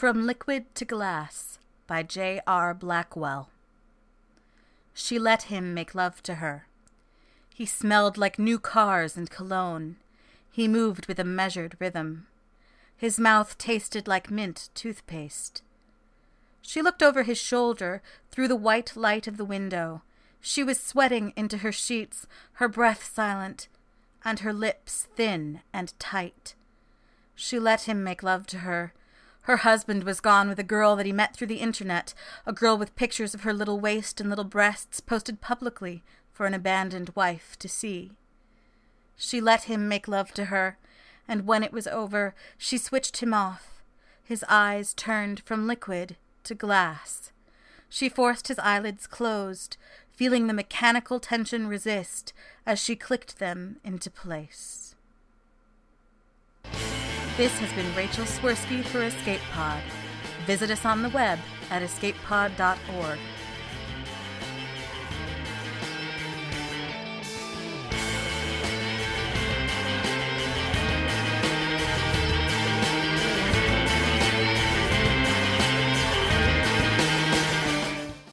From Liquid to Glass by J. R. Blackwell. She let him make love to her. He smelled like new cars and cologne. He moved with a measured rhythm. His mouth tasted like mint toothpaste. She looked over his shoulder through the white light of the window. She was sweating into her sheets, her breath silent, and her lips thin and tight. She let him make love to her her husband was gone with a girl that he met through the internet, a girl with pictures of her little waist and little breasts posted publicly for an abandoned wife to see. She let him make love to her, and when it was over, she switched him off. His eyes turned from liquid to glass. She forced his eyelids closed, feeling the mechanical tension resist as she clicked them into place. This has been Rachel Swirsky for Escape Pod. Visit us on the web at escapepod.org.